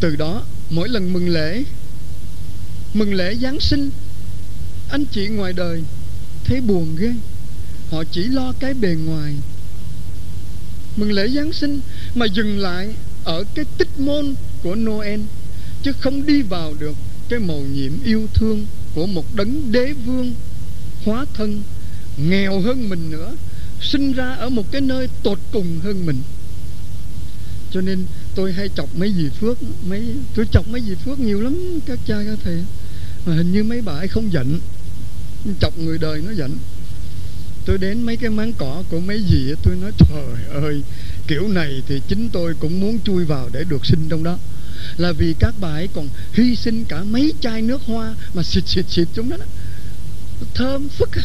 từ đó, mỗi lần mừng lễ mừng lễ giáng sinh, anh chị ngoài đời thấy buồn ghê. Họ chỉ lo cái bề ngoài. Mừng lễ giáng sinh mà dừng lại ở cái tích môn của noel, chứ không đi vào được cái màu nhiệm yêu thương của một đấng đế vương hóa thân, nghèo hơn mình nữa, sinh ra ở một cái nơi tột cùng hơn mình. Cho nên tôi hay chọc mấy dì phước mấy tôi chọc mấy dì phước nhiều lắm các cha các thầy mà hình như mấy bà ấy không giận chọc người đời nó giận tôi đến mấy cái máng cỏ của mấy dì tôi nói trời ơi kiểu này thì chính tôi cũng muốn chui vào để được sinh trong đó là vì các bà ấy còn hy sinh cả mấy chai nước hoa mà xịt xịt xịt chúng đó, đó. thơm phức à.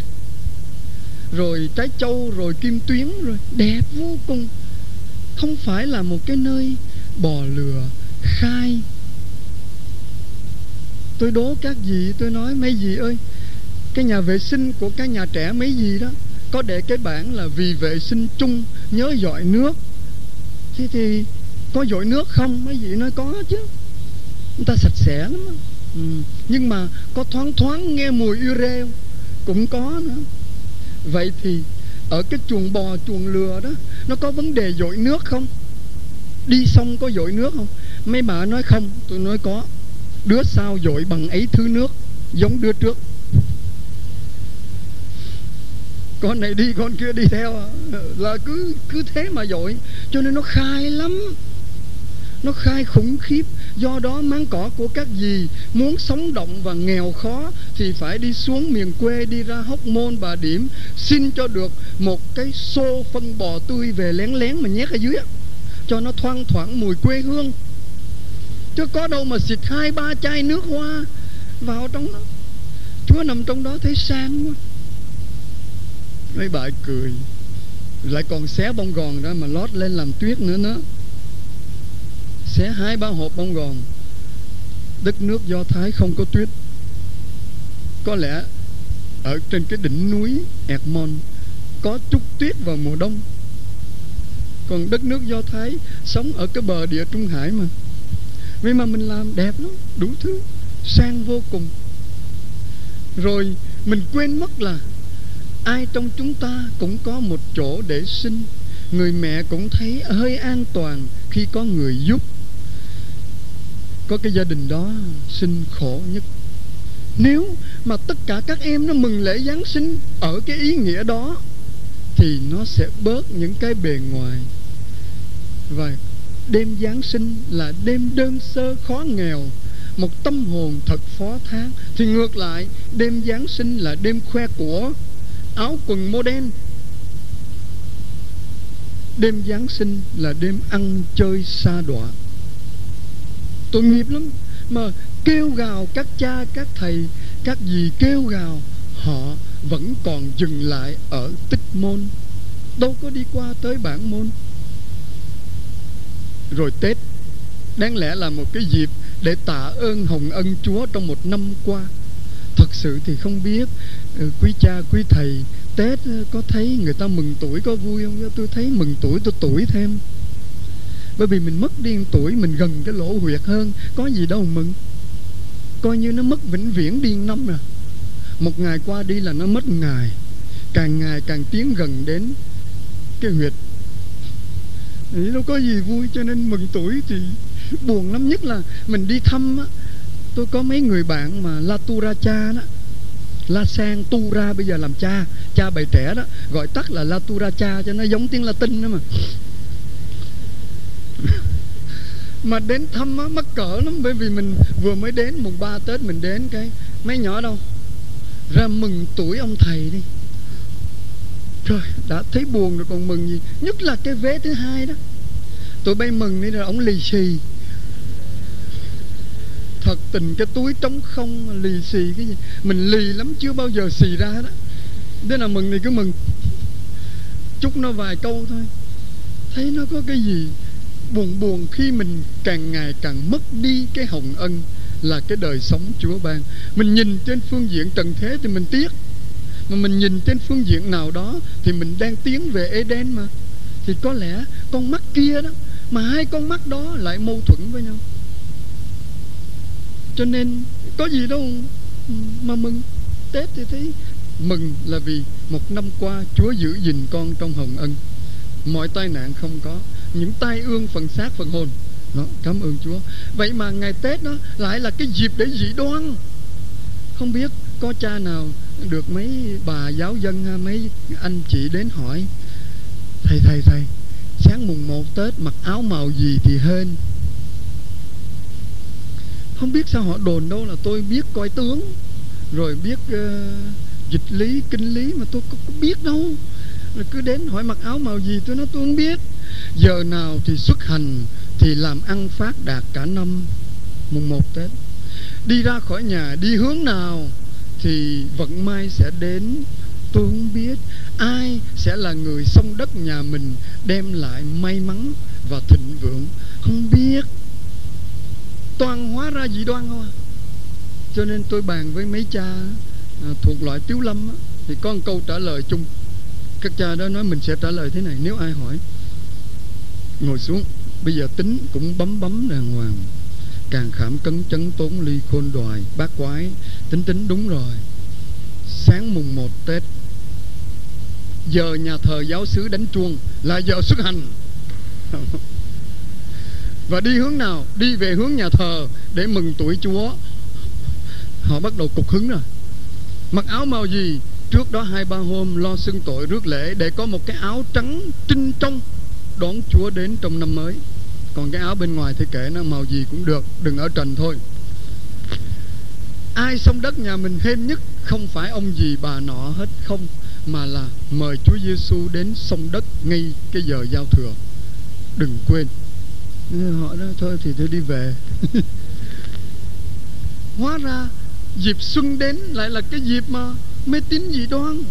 rồi trái châu rồi kim tuyến rồi đẹp vô cùng không phải là một cái nơi bò lừa khai tôi đố các vị, tôi nói, mấy vị ơi, cái nhà vệ sinh của cái nhà trẻ mấy gì đó, có để cái bảng là vì vệ sinh chung, nhớ dọi nước. Thế thì có dội nước không? Mấy vị nói, có chứ. Người ta sạch sẽ lắm ừ. nhưng mà có thoáng thoáng nghe mùi ure cũng có nữa. Vậy thì ở cái chuồng bò, chuồng lừa đó, nó có vấn đề dội nước không? Đi sông có dội nước không? Mấy bà nói không, tôi nói có. Đứa sau dội bằng ấy thứ nước, giống đứa trước. Con này đi, con kia đi theo à. là cứ cứ thế mà dội, cho nên nó khai lắm. Nó khai khủng khiếp. Do đó máng cỏ của các dì muốn sống động và nghèo khó thì phải đi xuống miền quê, đi ra hóc môn, bà điểm, xin cho được một cái xô phân bò tươi về lén lén mà nhét ở dưới cho nó thoang thoảng mùi quê hương. Chứ có đâu mà xịt hai, ba chai nước hoa vào trong đó. Chúa nằm trong đó thấy sang quá. Mấy bà cười. Lại còn xé bông gòn đó mà lót lên làm tuyết nữa nữa xé hai, ba hộp bông gòn. Đất nước do thái không có tuyết. Có lẽ ở trên cái đỉnh núi Edmond có chút tuyết vào mùa đông còn đất nước do thái sống ở cái bờ địa trung hải mà. Vậy mà mình làm đẹp lắm, đủ thứ, sang vô cùng. Rồi mình quên mất là ai trong chúng ta cũng có một chỗ để sinh. Người mẹ cũng thấy hơi an toàn khi có người giúp. Có cái gia đình đó sinh khổ nhất. Nếu mà tất cả các em nó mừng lễ Giáng sinh ở cái ý nghĩa đó thì nó sẽ bớt những cái bề ngoài. Và đêm Giáng sinh là đêm đơn sơ khó nghèo, một tâm hồn thật phó thác. Thì ngược lại, đêm Giáng sinh là đêm khoe của áo quần modern đêm Giáng sinh là đêm ăn chơi xa đọa. Tội nghiệp lắm, mà kêu gào các cha, các thầy, các dì kêu gào họ vẫn còn dừng lại ở tích môn. Đâu có đi qua tới bản môn. Rồi tết, đáng lẽ là một cái dịp để tạ ơn hồng ân chúa trong một năm qua. Thật sự thì không biết ừ, quý cha, quý thầy, tết ừ, có thấy người ta mừng tuổi có vui không? Dạ, tôi thấy mừng tuổi, tôi tuổi thêm. Bởi vì mình mất đi tuổi, mình gần cái lỗ huyệt hơn, có gì đâu mừng. Coi như nó mất vĩnh viễn điên năm rồi một ngày qua đi là nó mất ngày. Càng ngày càng tiến gần đến cái huyệt. Thì đâu có gì vui cho nên mừng tuổi thì buồn lắm. Nhất là mình đi thăm á, tôi có mấy người bạn mà la tura cha đó. La sang tu ra bây giờ làm cha cha bày trẻ đó. Gọi tắt là la tura cha cho nó giống tiếng latin đó mà. Mà đến thăm á, mắc cỡ lắm, bởi vì mình vừa mới đến, mùng 3 Tết mình đến cái mấy nhỏ đâu ra mừng tuổi ông thầy đi. Trời, đã thấy buồn rồi còn mừng gì? Nhất là cái vé thứ hai đó. Tụi bay mừng đi rồi, ông lì xì. Thật tình cái túi trống không lì xì cái gì? Mình lì lắm, chưa bao giờ xì ra đó. Thế là mừng thì cứ mừng. Chúc nó vài câu thôi. Thấy nó có cái gì buồn buồn khi mình càng ngày càng mất đi cái hồng ân là cái đời sống Chúa ban. Mình nhìn trên phương diện trần thế thì mình tiếc. Mà mình nhìn trên phương diện nào đó thì mình đang tiến về Eden mà. Thì có lẽ con mắt kia đó, mà hai con mắt đó lại mâu thuẫn với nhau. cho nên có gì đâu mà mừng tết thì thấy mừng là vì một năm qua chúa giữ gìn con trong hồng ân mọi tai nạn không có, những tai ương phần xác phần hồn đó, cảm ơn chúa. Vậy mà ngày tết đó lại là cái dịp để dị đoan. Không biết có cha nào được mấy bà giáo dân mấy anh chị đến hỏi thầy thầy thầy sáng mùng một tết mặc áo màu gì thì hên? Không biết sao họ đồn đâu là tôi biết coi tướng rồi biết uh, dịch lý kinh lý mà tôi có, có biết đâu. Rồi cứ đến hỏi mặc áo màu gì tôi nói tôi không biết. Giờ nào thì xuất hành thì làm ăn phát đạt cả năm mùng một tết. Đi ra khỏi nhà đi hướng nào thì vận may sẽ đến. Tôi không biết ai sẽ là người sông đất nhà mình đem lại may mắn và thịnh vượng. Không biết. Toàn hóa ra dị đoan không à cho nên tôi bàn với mấy cha à, thuộc loại tiếu lâm á, thì có một câu trả lời chung. Các cha đó nói mình sẽ trả lời thế này nếu ai hỏi ngồi xuống bây giờ tính cũng bấm bấm đàng hoàng. Càng khảm cấn chấn tốn ly khôn đoài bát quái. Tính tính đúng rồi. Sáng mùng 1 Tết, giờ nhà thờ giáo xứ đánh chuông là giờ xuất hành. Và đi hướng nào? Đi về hướng nhà thờ để mừng tuổi chúa. Họ bắt đầu cục hứng rồi. Mặc áo màu gì? Trước đó hai ba hôm lo xưng tội rước lễ để có một cái áo trắng trinh trong đón chúa đến trong năm mới còn cái áo bên ngoài thì kệ nó, màu gì cũng được, đừng ở trần thôi. Ai xong đất nhà mình hên nhất, không phải ông gì bà nọ hết không, mà là mời Chúa Giêsu đến sông đất ngay cái giờ giao thừa. Đừng quên. Họ đó thôi thì tôi đi về. Hóa ra, dịp xuân đến lại là cái dịp mà mê tín dị đoan.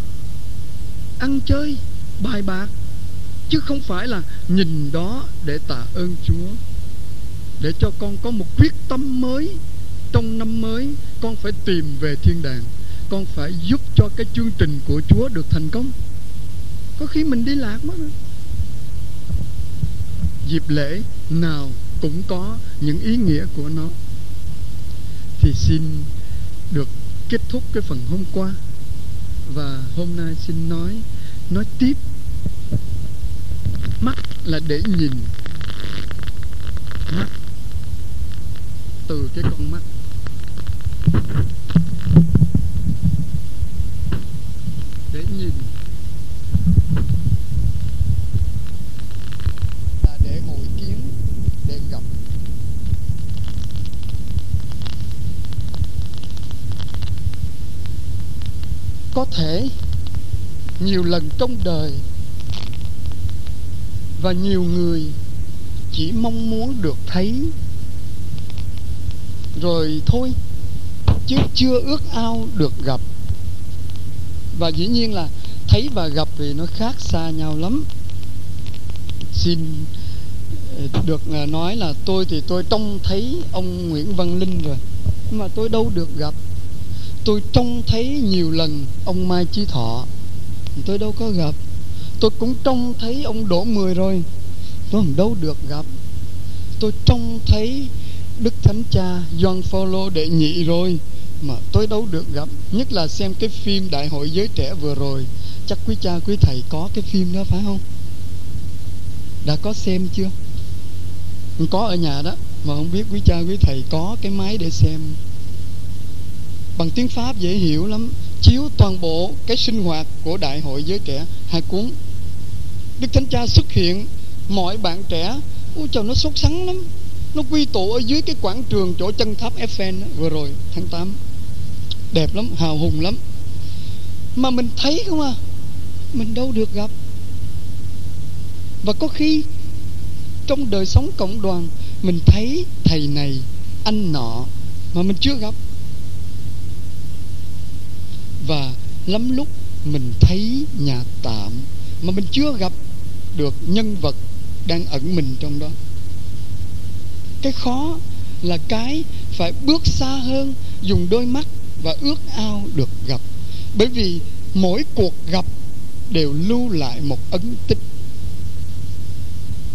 Ăn chơi, bài bạc chứ không phải là nhìn đó để tạ ơn Chúa, để cho con có một quyết tâm mới trong năm mới. Con phải tìm về thiên đàng, con phải giúp cho cái chương trình của Chúa được thành công. Có khi mình đi lạc mất dịp lễ nào cũng có những ý nghĩa của nó. Thì xin được kết thúc cái phần hôm qua. Và hôm nay xin nói nói tiếp mắt là để nhìn mắt từ cái con mắt. Để nhìn là để hội kiến để gặp. Có thể nhiều lần trong đời và nhiều người chỉ mong muốn được thấy. Rồi thôi, chứ chưa ước ao được gặp. Và dĩ nhiên là thấy và gặp thì nó khác xa nhau lắm. Xin ờ, được ờ, nói là tôi thì tôi trông thấy ông Nguyễn Văn Linh rồi, nhưng mà tôi đâu được gặp. Tôi trông thấy nhiều lần ông Mai Chí Thọ, tôi đâu có gặp tôi cũng trông thấy ông Đỗ Mười rồi. Tôi không đâu được gặp. Tôi trông thấy Đức Thánh Cha John Paulo đệ nhị rồi, mà tôi đâu được gặp. Nhất là xem cái phim đại hội giới trẻ vừa rồi. Chắc quý cha, quý thầy có cái phim đó phải không? Đã có xem chưa? Có ở nhà đó, mà không biết quý cha, quý thầy có cái máy để xem. Bằng tiếng pháp dễ hiểu lắm. Chiếu toàn bộ cái sinh hoạt của đại hội giới trẻ. Hai cuốn đức thánh cha xuất hiện, mọi bạn trẻ, ôi trời nó sốt sắng lắm. Nó quy tụ ở dưới cái quảng trường chỗ chân tháp Eiffel vừa rồi, tháng 8 đẹp lắm, hào hùng lắm. Mà mình thấy không à mình đâu được gặp. Và có khi, trong đời sống cộng đoàn, mình thấy thầy này, anh nọ, mà mình chưa gặp. Và lắm lúc mình thấy nhà tạm mà mình chưa gặp được nhân vật đang ẩn mình trong đó. Cái khó là cái phải bước xa hơn, dùng đôi mắt và ước ao được gặp. Bởi vì mỗi cuộc gặp đều lưu lại một ấn tích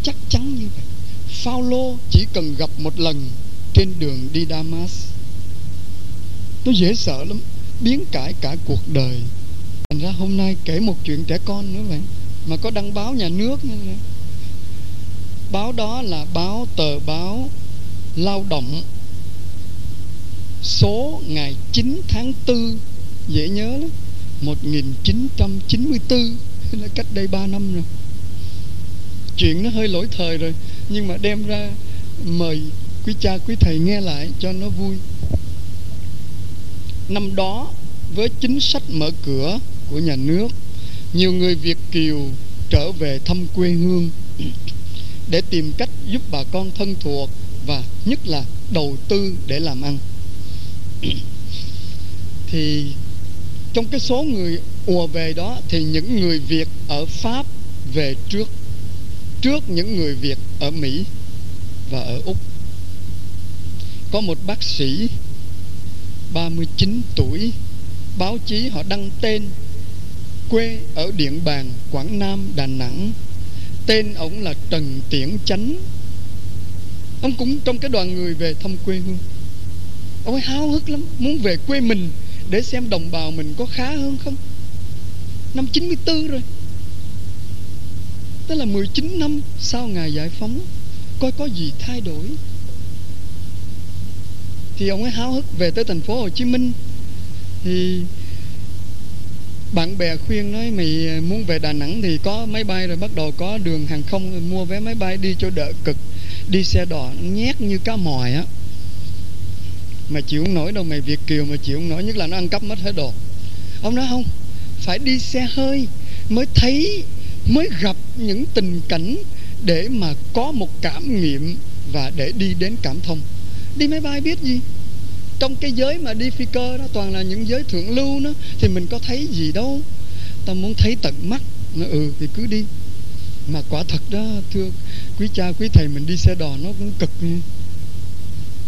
chắc chắn như vậy. Phaolô chỉ cần gặp một lần trên đường đi Damas. Nó dễ sợ lắm, biến cải cả cuộc đời. Thành ra hôm nay kể một chuyện trẻ con nữa vậy mà có đăng báo nhà nước nữa. Báo đó là báo tờ báo lao động. Số ngày 9 tháng 4 dễ nhớ lắm 1994 là cách đây 3 năm rồi. Chuyện nó hơi lỗi thời rồi, nhưng mà đem ra mời quý cha, quý thầy nghe lại cho nó vui. Năm đó, với chính sách mở cửa của nhà nước nhiều người việt kiều trở về thăm quê hương để tìm cách giúp bà con thân thuộc và nhất là đầu tư để làm ăn. Thì trong cái số người ùa về đó thì những người Việt ở Pháp về trước trước những người Việt ở Mỹ và ở Úc. Có một bác sĩ 39 tuổi, báo chí họ đăng tên quê ở Điện Bàn, Quảng Nam, Đà Nẵng. Tên ông là Trần Tiễn Chánh. Ông cũng trong cái đoàn người về thăm quê hương. Ông ấy háo hức lắm, muốn về quê mình để xem đồng bào mình có khá hơn không? Năm 94 rồi. Tức là 19 năm sau ngày giải phóng, coi có gì thay đổi. Thì ông ấy háo hức về tới thành phố Hồ Chí Minh. Thì bạn bè khuyên nói, mày à, muốn về Đà Nẵng thì có máy bay rồi, bắt đầu có đường hàng không mua vé máy bay đi cho đỡ cực, đi xe đò, nhét như cá mòi á. Mà chịu không nổi đâu, mày Việt kiều mà chịu không nổi, nhất là nó ăn cắp mất hết đồ. Ông nói, không, phải đi xe hơi mới thấy, mới gặp những tình cảnh để mà có một cảm nghiệm và để đi đến cảm thông. Đi máy bay biết gì? Trong cái giới mà đi phi cơ đó, toàn là những giới thượng lưu nó thì mình có thấy gì đâu. Ta muốn thấy tận mắt. Nó ừ thì cứ đi. Mà quả thật đó, thưa quý cha, quý thầy, mình đi xe đò nó cũng cực nha.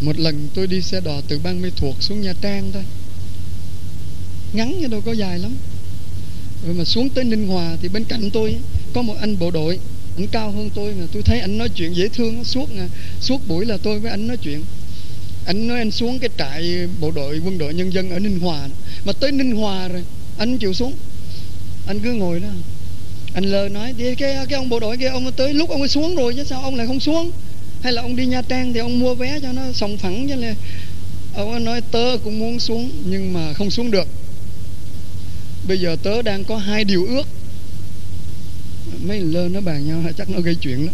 Một lần tôi đi xe đò từ Ban Mê Thuộc xuống Nha Trang thôi. Ngắn chứ đâu có dài lắm. Rồi mà xuống tới Ninh Hòa thì bên cạnh tôi có một anh bộ đội. Anh cao hơn tôi mà tôi thấy anh nói chuyện dễ thương, suốt suốt buổi là tôi với anh nói chuyện anh nói anh xuống cái trại bộ đội quân đội nhân dân ở Ninh Hòa mà tới Ninh Hòa rồi, anh chịu xuống. Anh cứ ngồi đó. Anh lơ nói thì cái cái ông bộ đội kia, ông tới lúc ông ấy xuống rồi chứ sao ông lại không xuống? Hay là ông đi Nha Trang thì ông mua vé cho nó sòng phẳng chứ là ông ấy nói, tớ cũng muốn xuống, nhưng mà không xuống được. Bây giờ tớ đang có hai điều ước. Mấy lơ nó bàn nhau chắc nó gây chuyện đó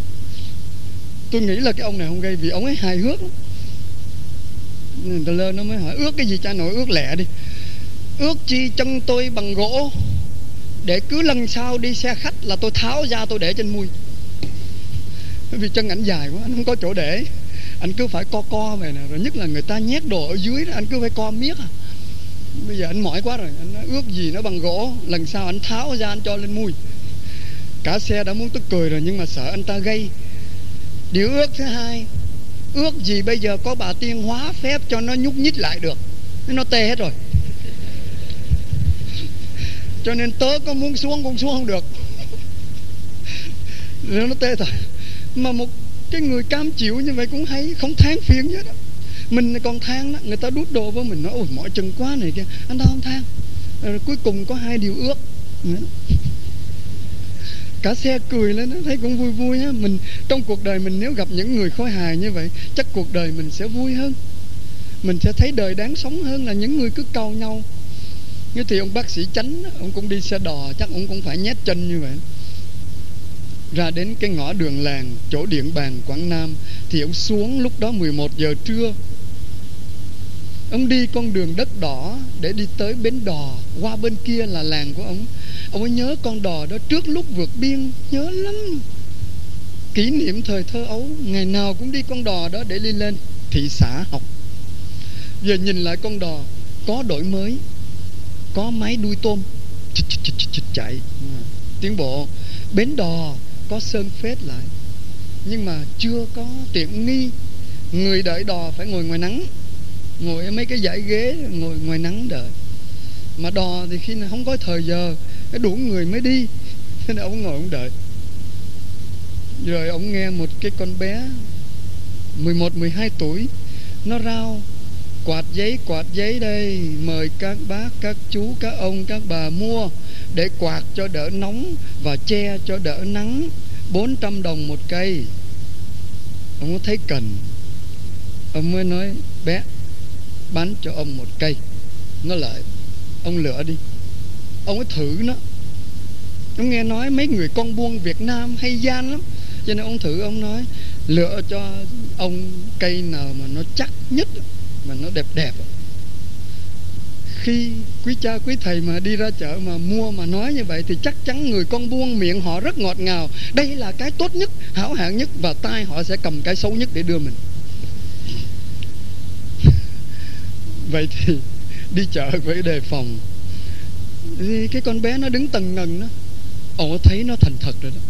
tôi nghĩ là cái ông này không gây, vì ông ấy hài hước lắm lơ nó mới hỏi ước cái gì cha nội? Ước lẹ đi. Ước chi chân tôi bằng gỗ để cứ lần sau đi xe khách là tôi tháo ra tôi để trên mui. Vì chân ảnh dài quá anh không có chỗ để. Anh cứ phải co co về nè rồi nhất là người ta nhét đồ ở dưới đó anh cứ phải co miết à. Bây giờ anh mỏi quá rồi anh nói, ước gì nó bằng gỗ lần sau anh tháo ra anh cho lên mui. Cả xe đã muốn tức cười rồi nhưng mà sợ anh ta gây điều ước thứ hai ước gì bây giờ có bà tiên hóa phép cho nó nhúc nhích lại được. Nó tê hết rồi. Cho nên tớ có muốn xuống cũng xuống không được. Nó tê thôi mà một cái người cam chịu như vậy cũng hay, không than phiền hết đó mình còn than đó, người ta đút đồ với mình nói ôi, mỏi chân quá này kia. Anh ta không than. Rồi cuối cùng có hai điều ước cả xe cười lên nó thấy cũng vui vui á. Mình, trong cuộc đời mình nếu gặp những người khối hài như vậy, chắc cuộc đời mình sẽ vui hơn. Mình sẽ thấy đời đáng sống hơn là những người cứ cầu nhau. Như thì ông bác sĩ chánh ông cũng đi xe đò, chắc ông cũng phải nhét chân như vậy. Ra đến cái ngõ đường làng, chỗ điện bàn Quảng Nam, thì ông xuống lúc đó 11 giờ trưa ông đi con đường đất đỏ để đi tới bến đò. Qua bên kia là làng của ông. Ông ấy nhớ con đò đó trước lúc vượt biên. Nhớ lắm. Kỷ niệm thời thơ ấu, ngày nào cũng đi con đò đó để đi lên thị xã học. Giờ nhìn lại con đò, có đổi mới, có máy đuôi tôm. Chạy. Tiến bộ, bến đò có sơn phết lại. Nhưng mà chưa có tiện nghi. Người đợi đò phải ngồi ngoài nắng ngồi ở mấy cái dãy ghế, ngồi ngoài nắng đợi. Mà đò thì khi nào không có thời giờ, cái đủ người mới đi. Thế nên ông ngồi ông đợi. Rồi ông nghe một cái con bé 11 12 tuổi. Nó rao, quạt giấy quạt giấy đây, mời các bác, các chú, các ông, các bà mua để quạt cho đỡ nóng và che cho đỡ nắng. 400 đồng một cây. Ông có thấy cần? Ông mới nói, bé bán cho ông một cây. Nó lợi ông lựa đi. Ông ấy thử nó. Ông nghe nói mấy người con buôn Việt Nam hay gian lắm. Cho nên ông thử, ông nói, lựa cho ông cây nào mà nó chắc nhất, mà nó đẹp đẹp. Khi quý cha, quý thầy mà đi ra chợ mà mua mà nói như vậy thì chắc chắn người con buôn miệng họ rất ngọt ngào. Đây là cái tốt nhất, hảo hạng nhất và tai họ sẽ cầm cái xấu nhất để đưa mình. Vậy thì đi chợ phải đề phòng. Thì cái con bé nó đứng tầng ngần đó ồ thấy nó thành thật rồi đó.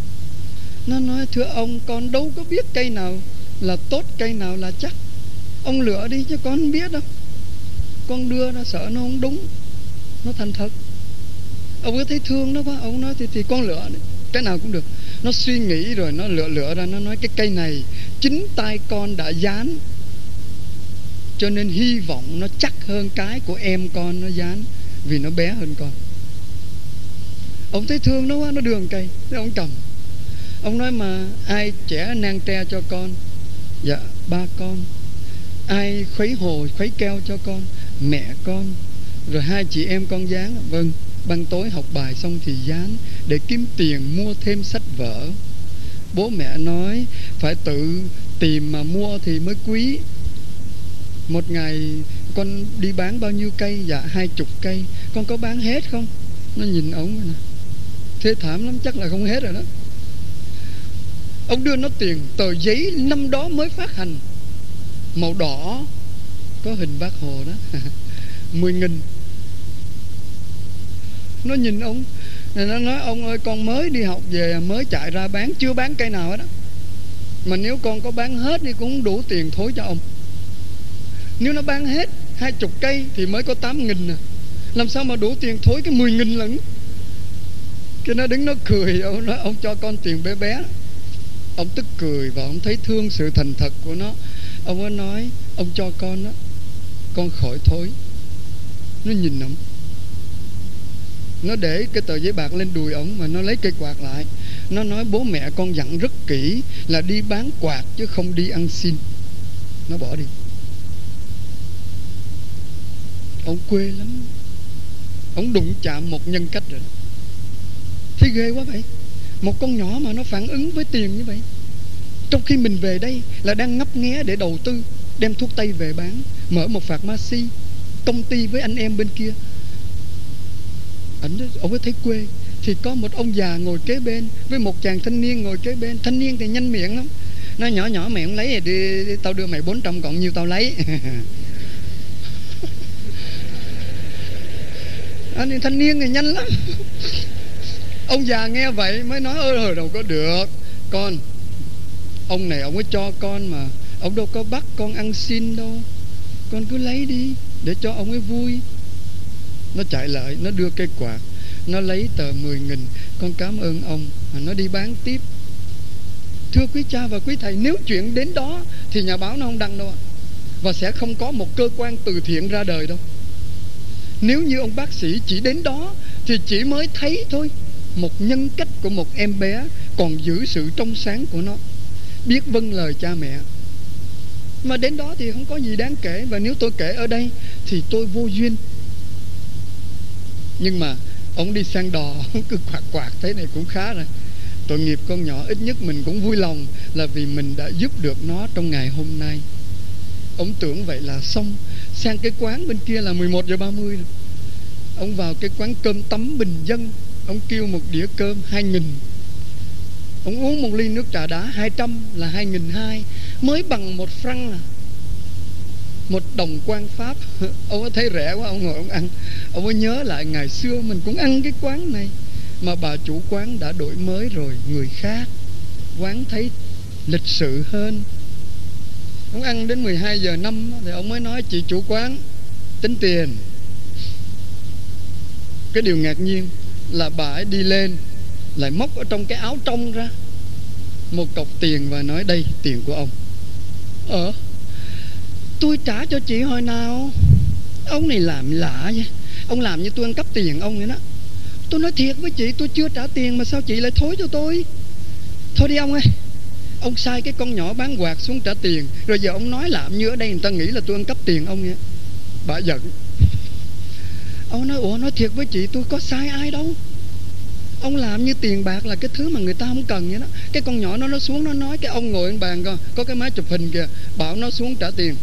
Nó nói, thưa ông, con đâu có biết cây nào là tốt, cây nào là chắc. Ông lựa đi chứ con không biết đâu. Con đưa nó sợ nó không đúng, nó thành thật. Ông có thấy thương nó quá, ông nói, thì thì con lựa đi. cái nào cũng được. Nó suy nghĩ rồi, nó lựa lựa ra, nó nói, cái cây này, chính tay con đã dán cho nên hy vọng nó chắc hơn cái của em con nó dán, vì nó bé hơn con. Ông thấy thương nó quá, nó đường cây, thế ông cầm. Ông nói mà ai trẻ nang tre cho con? Dạ ba con. Ai khuấy hồ, khuấy keo cho con? Mẹ con. Rồi hai chị em con dán. Vâng ban tối học bài xong thì dán, để kiếm tiền mua thêm sách vở. Bố mẹ nói phải tự tìm mà mua thì mới quý một ngày, con đi bán bao nhiêu cây? Dạ hai chục cây. Con có bán hết không? Nó nhìn ổng nè. Thế thảm lắm, chắc là không hết rồi đó. Ông đưa nó tiền, tờ giấy năm đó mới phát hành. Màu đỏ. Có hình bác hồ đó. Mười nghìn. Nó nhìn ông nó nói, ông ơi, con mới đi học về, mới chạy ra bán, chưa bán cây nào hết đó mà nếu con có bán hết thì cũng đủ tiền thối cho ông nếu nó bán hết hai chục cây thì mới có tám nghìn à. Làm sao mà đủ tiền thối cái mười nghìn lần? Cái nó đứng nó cười, ông nói, ông cho con tiền bé bé. Ông tức cười và ông thấy thương sự thành thật của nó. Ông mới nói, ông cho con đó con khỏi thối. Nó nhìn ông. Nó để cái tờ giấy bạc lên đùi ổng mà nó lấy cây quạt lại. Nó nói, bố mẹ con dặn rất kỹ là đi bán quạt chứ không đi ăn xin. Nó bỏ đi ông quê lắm. Ông đụng chạm một nhân cách rồi thấy ghê quá vậy. Một con nhỏ mà nó phản ứng với tiền như vậy. Trong khi mình về đây là đang ngấp nghé để đầu tư đem thuốc tây về bán mở một phạt ma si, công ty với anh em bên kia. Ảnh ông ấy thấy quê thì có một ông già ngồi kế bên với một chàng thanh niên ngồi kế bên. Thanh niên thì nhanh miệng lắm. Nó nhỏ nhỏ mày không lấy thì đi, đi tao đưa mày 400 còn nhiêu tao lấy. anh thanh niên thì nhanh lắm. Ông già nghe vậy mới nói ơi hồi đâu có được. Con, ông này ông ấy cho con mà. Ông đâu có bắt con ăn xin đâu. Con cứ lấy đi, để cho ông ấy vui. Nó chạy lại, nó đưa cây quạt. Nó lấy tờ 10 nghìn. Con cảm ơn ông mà nó đi bán tiếp. Thưa quý cha và quý thầy, nếu chuyện đến đó thì nhà báo nó không đăng đâu và sẽ không có một cơ quan từ thiện ra đời đâu nếu như ông bác sĩ chỉ đến đó thì chỉ mới thấy thôi. Một nhân cách của một em bé còn giữ sự trong sáng của nó. Biết vâng lời cha mẹ. Mà đến đó thì không có gì đáng kể, và nếu tôi kể ở đây thì tôi vô duyên. Nhưng mà ông đi sang đò, ông cứ quạt quạt, thế này cũng khá rồi. Tội nghiệp con nhỏ ít nhất mình cũng vui lòng là vì mình đã giúp được nó trong ngày hôm nay ông tưởng vậy là xong. Sang cái quán bên kia là 11 giờ 30 rồi. ông vào cái quán cơm tấm bình dân. Ông kêu một đĩa cơm hai nghìn. Ông uống một ly nước trà đá 200 là hai nghìn hai. Mới bằng một franc à. Một đồng quan pháp. Ông có thấy rẻ quá, ông ngồi ông ăn. Ông mới nhớ lại ngày xưa mình cũng ăn cái quán này. Mà bà chủ quán đã đổi mới rồi, người khác. Quán thấy lịch sự hơn ông ăn đến 12 giờ năm thì ông mới nói, chị chủ quán, tính tiền. Cái điều ngạc nhiên là bà ấy đi lên, lại móc ở trong cái áo trong ra, một cọc tiền và nói, đây, tiền của ông. Ờ tôi trả cho chị hồi nào? Ông này làm lạ vậy. Ông làm như tôi ăn cắp tiền ông vậy đó. Tôi nói thiệt với chị, tôi chưa trả tiền mà sao chị lại thối cho tôi? Thôi đi ông ơi ông sai cái con nhỏ bán quạt xuống trả tiền. Rồi giờ ông nói làm như ở đây người ta nghĩ là tôi ăn cắp tiền ông vậy bà giận. Ông nói, ủa, nói thiệt với chị, tôi có sai ai đâu. Ông làm như tiền bạc là cái thứ mà người ta không cần vậy đó. Cái con nhỏ nó nó xuống, nó nói cái ông ngồi trên bàn coi, có cái máy chụp hình kìa. Bảo nó xuống trả tiền.